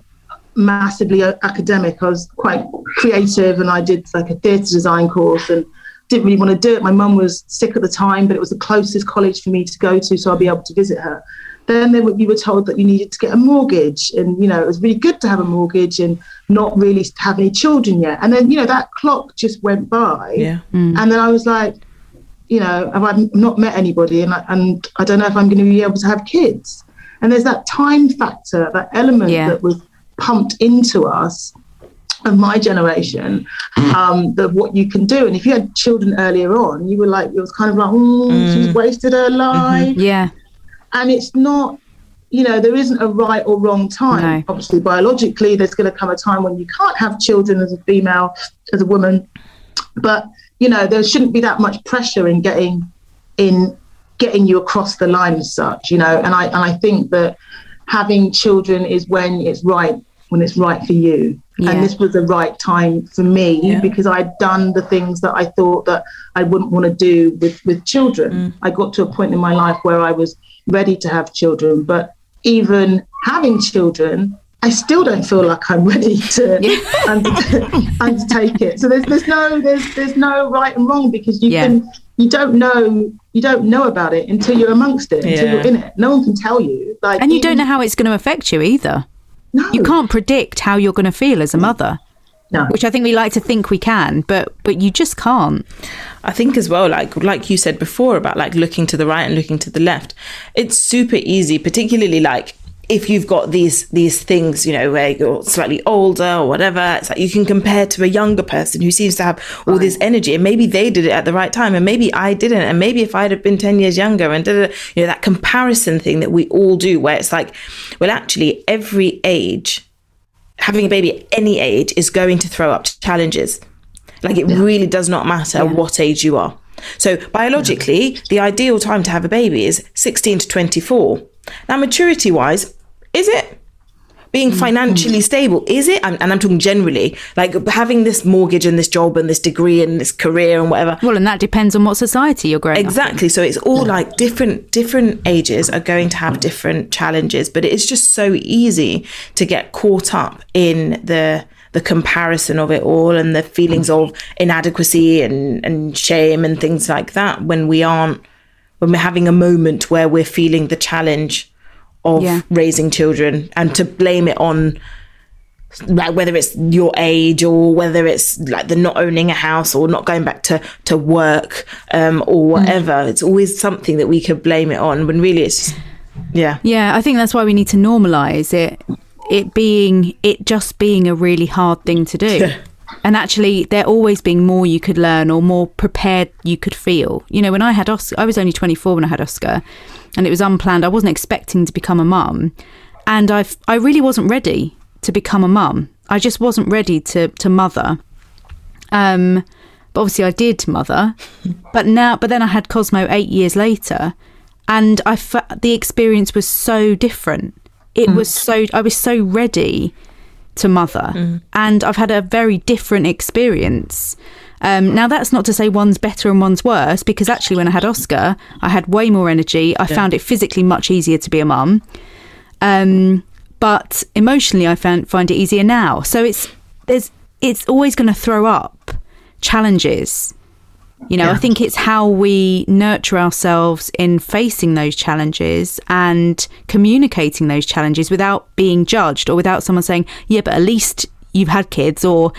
massively uh, academic, I was quite creative and I did like a theatre design course and didn't really want to do it. My mum was sick at the time, but it was the closest college for me to go to, so I'd be able to visit her. Then they were, we were told that you needed to get a mortgage, and you know it was really good to have a mortgage and not really have any children yet. And then you know that clock just went by, Yeah. Mm. and then I was like, you know, I've not met anybody, and I, and I don't know if I'm going to be able to have kids. And there's that time factor, that element Yeah. that was pumped into us of my generation mm. um, that what you can do. And if you had children earlier on, you were like, it was kind of like, oh, she's mm. wasted her mm-hmm. life. Yeah. And it's not, you know, there isn't a right or wrong time. No. Obviously, biologically, there's going to come a time when you can't have children as a female, as a woman. But, you know, there shouldn't be that much pressure in getting in getting you across the line as such, you know. And I and I think that having children is when it's right when it's right for you. Yeah. And this was the right time for me Yeah. because I'd done the things that I thought that I wouldn't want to do with, with children. Mm. I got to a point in my life where I was ready to have children, but even having children, I still don't feel like I'm ready to undertake, undertake it. So there's there's no there's there's no right and wrong because you Yeah. can you don't know you don't know about it until you're amongst it until Yeah. you're in it. No one can tell you. Like And you don't know how it's going to affect you either. No, You can't predict how you're going to feel as a mm. mother, No. which I think we like to think we can, but but you just can't. I think as well, like like you said before about like looking to the right and looking to the left, it's super easy, particularly like if you've got these these things, you know, where you're slightly older or whatever, it's like you can compare to a younger person who seems to have all this energy, and maybe they did it at the right time, and maybe I didn't, and maybe if I'd have been ten years younger, and da, da, da, you know that comparison thing that we all do, where it's like, well, actually, every age having a baby at any age is going to throw up challenges. Like it really does not matter what age you are. So biologically, the ideal time to have a baby is 16 to 24. Now, maturity wise, is it? Being mm. financially mm. stable, is it? And, and I'm talking generally, like having this mortgage and this job and this degree and this career and whatever. Well, and that depends on what society you're growing up in. Exactly. So it's all like different different ages are going to have different challenges, but it's just so easy to get caught up in the the comparison of it all and the feelings of inadequacy and, and shame and things like that when we aren't when we're having a moment where we're feeling the challenge of Yeah. raising children and to blame it on like whether it's your age or whether it's like the not owning a house or not going back to to work um or whatever it's always something that we could blame it on when really it's just, yeah Yeah, I think that's why we need to normalize it. It being it just being a really hard thing to do. And actually, there always being more you could learn or more prepared you could feel. You know, when I had Oscar, I was only 24 when I had Oscar, and it was unplanned. I wasn't expecting to become a mum, and I I really wasn't ready to become a mum. I just wasn't ready to to mother. Um, but obviously I did mother. but now, but then I had Cosmo eight years later, and I the experience was so different. It was so I was so ready to mother, and I've had a very different experience. Um, now that's not to say one's better and one's worse, because actually when I had Oscar, I had way more energy. I found it physically much easier to be a mum. Um, but emotionally, I found find it easier now. So it's there's it's always going to throw up challenges. You know, I think it's how we nurture ourselves in facing those challenges and communicating those challenges without being judged or without someone saying, "Yeah, but at least you've had kids," or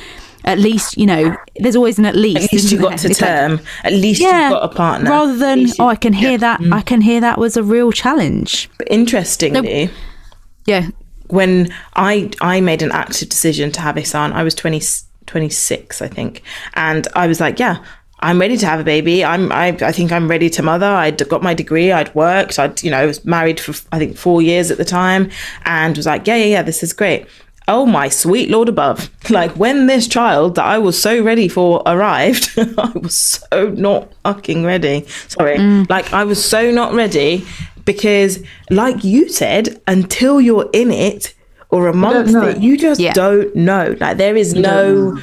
at least you know. There's always an at least. at least you got there? to It's like- term at least yeah, you've got a partner rather than you- oh, I can hear that. I mm. can hear that was a real challenge. but interestingly Yeah, when I I made an active decision to have a son, I was 20, 26, I think, and I was like, yeah. I'm ready to have a baby. I'm. I, I think I'm ready to mother. I'd got my degree. I'd worked. I'd, you know, was married for I think four years at the time, and was like, yeah, yeah, yeah. This is great. Oh my sweet lord above! Like when this child that I was so ready for arrived, I was so not fucking ready. Sorry, like I was so not ready because, like you said, until you're in it or amongst it, you just Yeah. don't know. Like there is no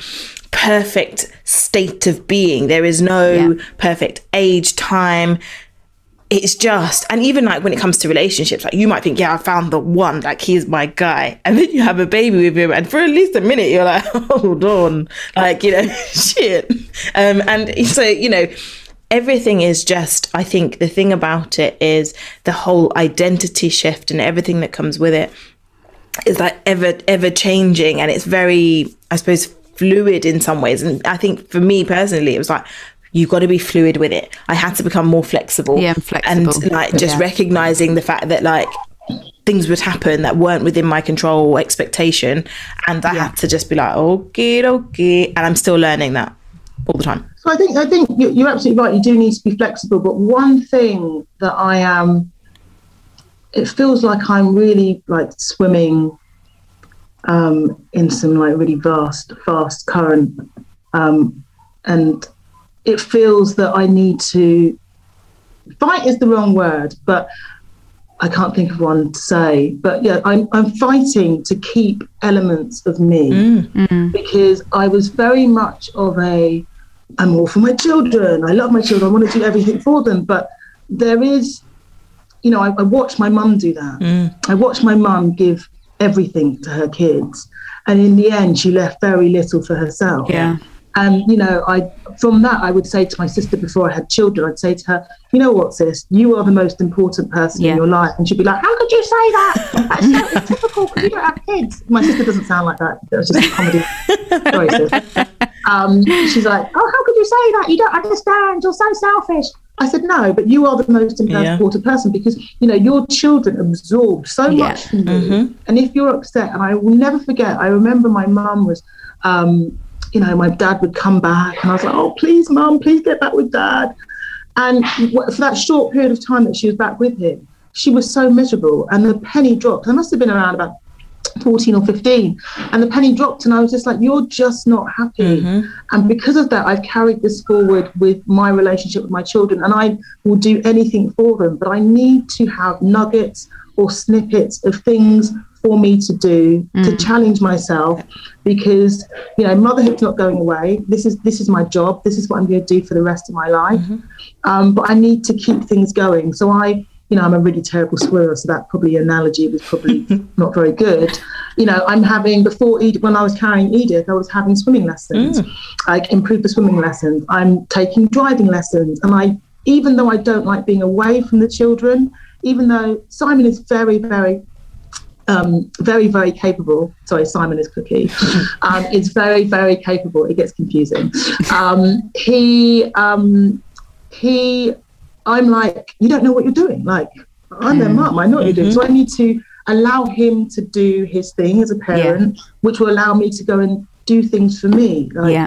perfect state of being. There is no Yeah. perfect age, time. It's just, and even like when it comes to relationships, like you might think, yeah, I found the one, like he's my guy. And then you have a baby with him, and for at least a minute, you're like, hold on, like, you know, shit. Um, and so, you know, everything is just, I think the thing about it is the whole identity shift and everything that comes with it is like ever ever changing and it's very i suppose fluid in some ways and i think for me personally it was like you've got to be fluid with it i had to become more flexible Yeah, flexible. and like just Yeah. recognizing the fact that like things would happen that weren't within my control or expectation and i had to just be like okay okay and i'm still learning that all the time So I think I think you- you're absolutely right. You do need to be flexible. But one thing that I am, it feels like I'm really like swimming um, in some like really vast, fast current, um, and it feels that I need to fight is the wrong word, but I can't think of one to say, but yeah, I'm, I'm fighting to keep elements of me Mm. because I was very much of a, I'm all for my children. I love my children. I want to do everything for them. But there is, you know, I, I watched my mum do that. I watched my mum give everything to her kids. And in the end, she left very little for herself. Yeah. And you know, I from that I would say to my sister before I had children, I'd say to her, you know what, sis, you are the most important person Yeah. in your life. And she'd be like, How could you say that? That's so typical because you don't have kids. My sister doesn't sound like that. That was just a comedy. Sorry, sis. Um, she's like, Oh, how could you say that? You don't understand. You're so selfish. I said, No, but you are the most Yeah. important person because you know your children absorb so Yeah. much from you. And if you're upset, and I will never forget, I remember my mum was um, you know, my dad would come back and I was like, oh, please, mum, please get back with dad. And for that short period of time that she was back with him, she was so miserable. And the penny dropped. I must have been around about 14 or 15. And the penny dropped. And I was just like, you're just not happy. Mm-hmm. And because of that, I've carried this forward with my relationship with my children. And I will do anything for them. But I need to have nuggets or snippets of things for me to do to mm. challenge myself because you know motherhood's not going away. This is this is my job. This is what i'm going to do for the rest of my life. Mm-hmm. Um, but i need to keep things going. So i you know i'm a really terrible swimmer so that probably analogy was probably not very good. You know i'm having before edith when i was carrying edith i was having swimming lessons mm. i improved the swimming lessons. I'm taking driving lessons. And i even though i don't like being away from the children even though simon is very very um, very, very capable. Sorry, Simon is Cookie. Um, is very, very capable. It gets confusing. Um, he, um, he, I'm like, you don't know what you're doing. Like, I'm their mum. I know what you're doing. So I need to allow him to do his thing as a parent, which will allow me to go and do things for me. Like, Yeah.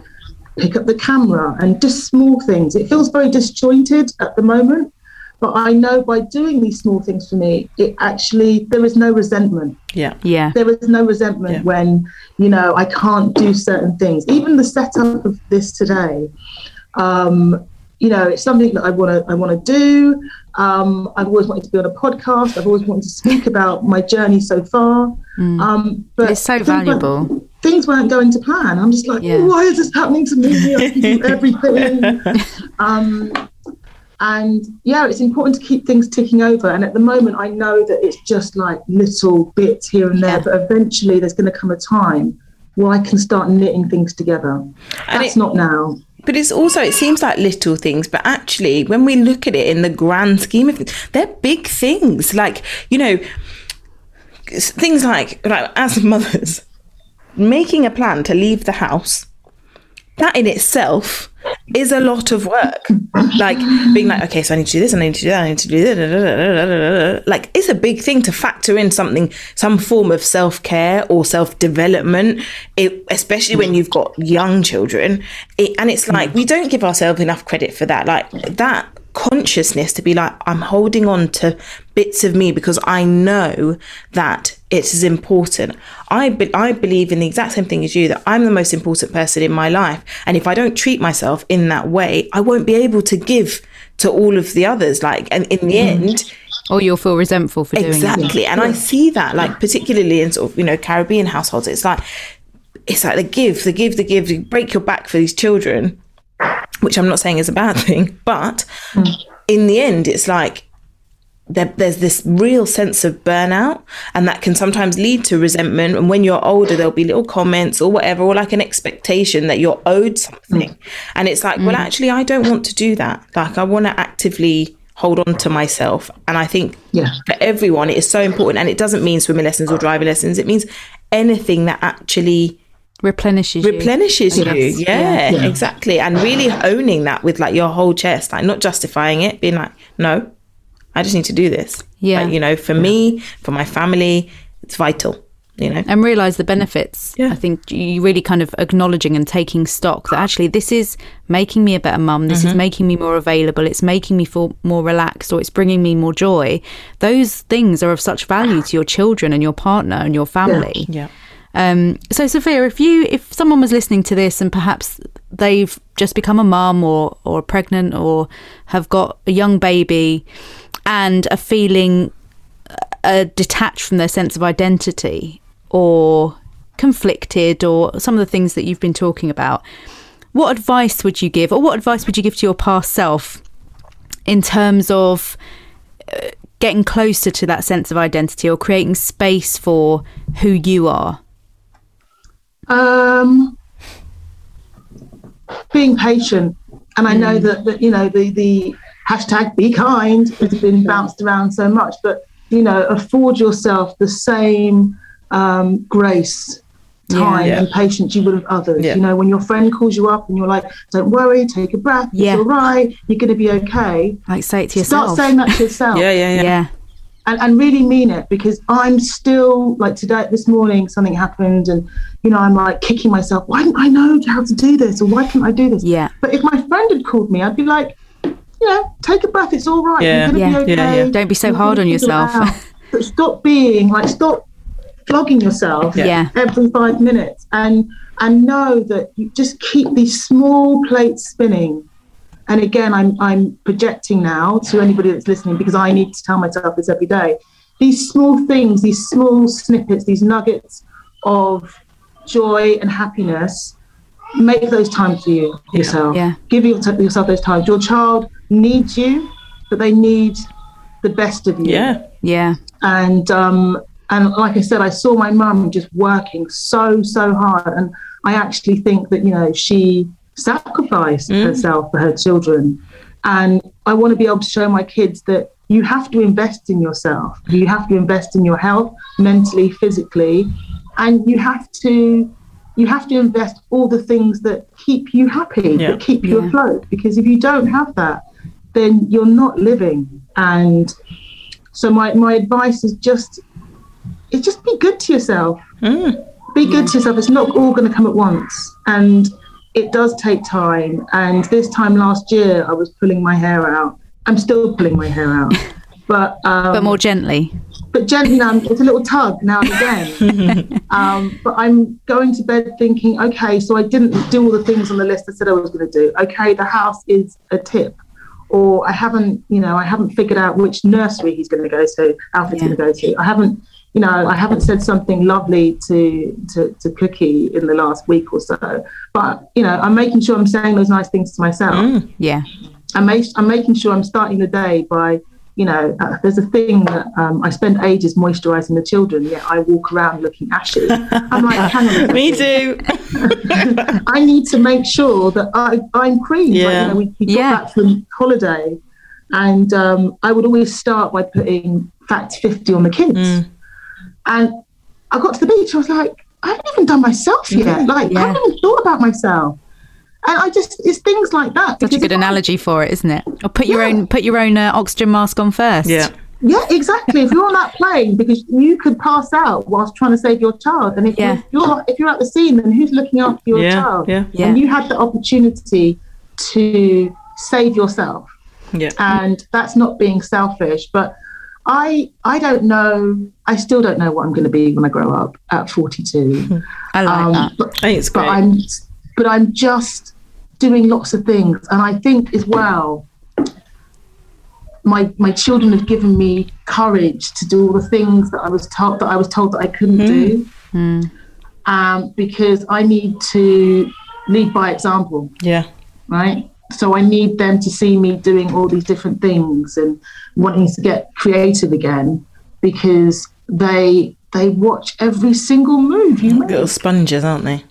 pick up the camera and just small things. It feels very disjointed at the moment, but I know by doing these small things for me, it actually there is no resentment. Yeah. Yeah. There is no resentment Yeah. when you know I can't do certain things. Even the setup of this today, um, you know, it's something that I want to I want to do. Um, I've always wanted to be on a podcast. I've always wanted to speak about my journey so far. Um, but It's so things weren't- valuable. Things weren't going to plan. I'm just like, Yeah. why is this happening to me? I can do everything. um, and yeah, it's important to keep things ticking over. And at the moment, I know that it's just like little bits here and there, but eventually there's going to come a time where I can start knitting things together. And That's it- not now. But it's also, it seems like little things, but actually, when we look at it in the grand scheme of things, they're big things. Like, you know, things like, like as mothers, making a plan to leave the house, that in itself is a lot of work. Like being like, okay, so I need to do this, I need to do that, I need to do that. Like it's a big thing to factor in something, some form of self care or self development, especially when you've got young children. It, and it's like we don't give ourselves enough credit for that. Like that consciousness to be like, I'm holding on to bits of me because I know that it is important. I be- I believe in the exact same thing as you that I'm the most important person in my life, and if I don't treat myself in that way, I won't be able to give to all of the others. Like, and in the mm-hmm. end, Or you'll feel resentful for doing it. exactly. And I see that, like, particularly in sort of you know Caribbean households, it's like it's like the give, the give, the give. You break your back for these children, which I'm not saying is a bad thing, but in the end, it's like there, there's this real sense of burnout, and that can sometimes lead to resentment. And when you're older, there'll be little comments or whatever, or like an expectation that you're owed something. And it's like, well, mm. actually, I don't want to do that. Like, I want to actively hold on to myself. And I think Yeah. for everyone, it is so important. And it doesn't mean swimming lessons or driving lessons, it means anything that actually Replenishes you. replenishes you. Yes. Yeah, Yeah. exactly. And really owning that with like your whole chest, like not justifying it, being like, no, I just need to do this. Yeah. Like, you know, for me, for my family, it's vital, you know? and realize the benefits. Yeah. I think you really kind of acknowledging and taking stock that actually this is making me a better mum. This Mm-hmm. is making me more available. It's making me feel more relaxed, or it's bringing me more joy. Those things are of such value to your children and your partner and your family. Yeah. Um, so, Sophia, if you if someone was listening to this and perhaps they've just become a mum or or pregnant or have got a young baby and are feeling are detached from their sense of identity or conflicted or some of the things that you've been talking about, what advice would you give, or what advice would you give to your past self in terms of uh, getting closer to that sense of identity or creating space for who you are? Um, being patient, and I know that, that you know the the hashtag be kind has been bounced around so much, but you know, afford yourself the same um, grace, time, Yeah. and patience you would with others. Yeah. You know, when your friend calls you up and you're like, "Don't worry, take a breath. Yeah. It's all right. You're going to be okay." Like say it to yourself. Start saying that to yourself Yeah, yeah, yeah. Yeah. and, and really mean it because I'm still like today, this morning, something happened, and you know, I'm like kicking myself. Why didn't I know how to do this, or why can't I do this? Yeah. But if my friend had called me, I'd be like, you know, take a breath. It's all right. Yeah. You're Yeah. gonna be Yeah, okay. yeah. Don't be so You're hard on yourself. But stop being like stop flogging yourself Yeah. every five minutes and and know that you just keep these small plates spinning and again i'm i'm projecting now to anybody that's listening because i need to tell myself this every day. These small things these small snippets these nuggets of joy and happiness make those times for you. Yourself. Yeah. give yourself those times. Your child needs you but they need the best of you. Yeah. Yeah. and um, and like I said, I saw my mum just working so so hard, and I actually think that you know she sacrificed mm. herself for her children, and I want to be able to show my kids that you have to invest in yourself, you have to invest in your health, mentally, physically, and you have to you have to invest all the things that keep you happy, Yeah. that keep you Yeah. afloat, because if you don't have that, then you're not living and so my, my advice is just is just be good to yourself. Mm. Be good to yourself. It's not all going to come at once, and it does take time. And this time last year, I was pulling my hair out. I'm still pulling my hair out, but um, But more gently. but gently now. It's a little tug now and again. um, but I'm going to bed thinking, okay, so I didn't do all the things on the list I said I was going to do. Okay, the house is a tip, or I haven't, you know, I haven't figured out which nursery he's going to go to. Alfred's Yeah. going to go to. I haven't, you know, I haven't said something lovely to, to to Cookie in the last week or so. But you know, I'm making sure I'm saying those nice things to myself. Yeah. I'm, ma- I'm making sure I'm starting the day by, you know, uh, there's a thing that um, I spend ages moisturising the children, yet I walk around looking ashy. I'm like, hang on. Me too. I need to make sure that I, I'm cream. Like, Yeah. you know, we, we got Yeah. back from holiday, and um, I would always start by putting Factor 50 on the kids. Mm. And I got to the beach, I was like, I haven't even done myself yet. Like, I haven't even thought about myself. And I just, it's things like that. Such a good if I- analogy for it, isn't it? Or put your Yeah. own put your own uh, oxygen mask on first. Yeah. Yeah, exactly. if you're on that plane, because you could pass out whilst trying to save your child, and if Yeah. you're, you're if you're at the scene, then who's looking after your Yeah, child? yeah. Yeah. And you had the opportunity to save yourself, Yeah. and that's not being selfish. But I I don't know. I still don't know what I'm going to be when I grow up at 42. I like Um, that. but, it's but great. I'm but I'm just doing lots of things, and I think as well. My my children have given me courage to do all the things that I was told that I was told that I couldn't do, um, because I need to lead by example yeah. right? So I need them to see me doing all these different things and wanting to get creative again because they they watch every single move you Little sponges, aren't they?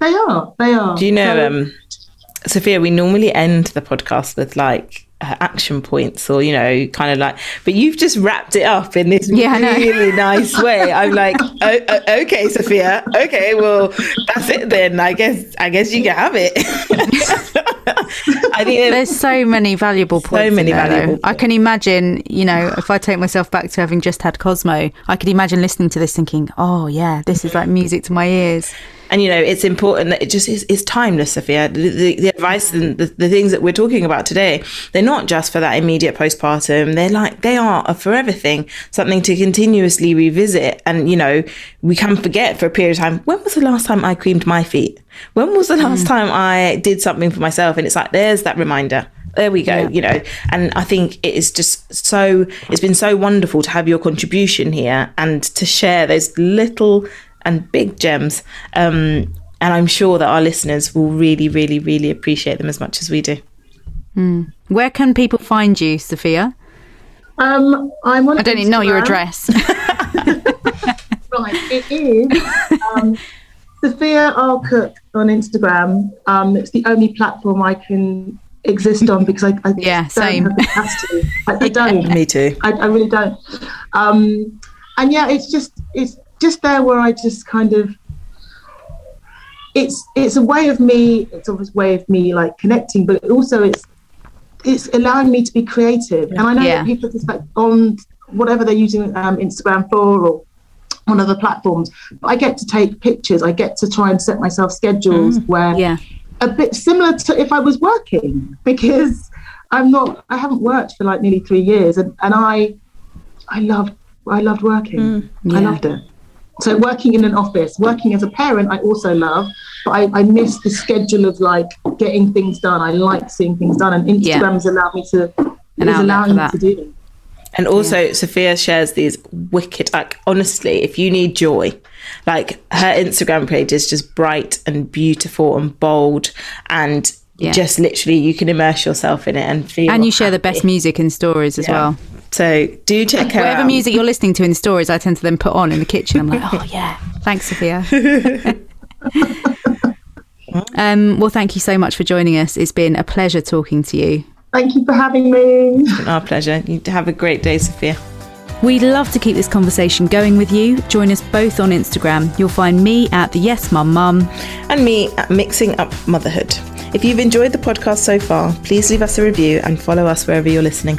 They are, they are. Do you know, So- um, Sophia, we normally end the podcast with like action points or, you know, kind of like, but you've just wrapped it up in this Yeah, really nice way. I'm like, oh, oh, okay, Sophia. Okay, well, that's it then. I guess, I guess you can have it. I think There's so many valuable points. so many there, valuable I can imagine, you know, if I take myself back to having just had Cosmo, I could imagine listening to this thinking, oh, yeah, this is like music to my ears. And you know it's important that it just is it's timeless sophia. The, the, the advice and the, the things that we're talking about today they're not just for that immediate postpartum. They're like they are a forever thing something to continuously revisit. And you know we can forget for a period of time when was the last time i creamed my feet? When was the last mm. time i did something for myself? And it's like there's that reminder. There we go Yeah. you know. And i think it is just so it's been so wonderful to have your contribution here and to share those little and big gems um and i'm sure that our listeners will really really really appreciate them as much as we do Where can people find you, Sophia? Um, I'm on I don't even know your address. Right, it is um, Sophia R. Cook on Instagram. Um, it's the only platform I can exist on because I, I Yeah, don't same. have the capacity. I, I don't. me too I, I really don't. Um, and yeah, it's just it's just there where I just kind of it's it's a way of me. It's a way of me like connecting, but also it's it's allowing me to be creative. And I know Yeah. that people just like on whatever they're using um, Instagram for or on other platforms. But I get to take pictures. I get to try and set myself schedules where yeah. a bit similar to if I was working because I'm not I haven't worked for like nearly three years and, and I I loved I loved working. Yeah. I loved it. So working in an office, working as a parent, I also love, but I, I miss the schedule of like getting things done. I like seeing things done, and Yeah. Instagram's allowed me to An is allowing me to do that. And also, Sophia shares these wicked. Like, honestly, if you need joy, like her Instagram page is just bright and beautiful and bold, and Yeah. just literally you can immerse yourself in it and feel. And you share the best music in stories as well. So do check her Whatever out. music you're listening to in the stories, I tend to then put on in the kitchen. I'm like, oh yeah, thanks, Sophia. um, well, thank you so much for joining us. It's been a pleasure talking to you. Thank you for having me. Our pleasure. You have a great day, Sophia. We'd love to keep this conversation going with you. Join us both on Instagram. You'll find me at the Yes Mum Mum. And me at Mixing Up Motherhood. If you've enjoyed the podcast so far, please leave us a review and follow us wherever you're listening.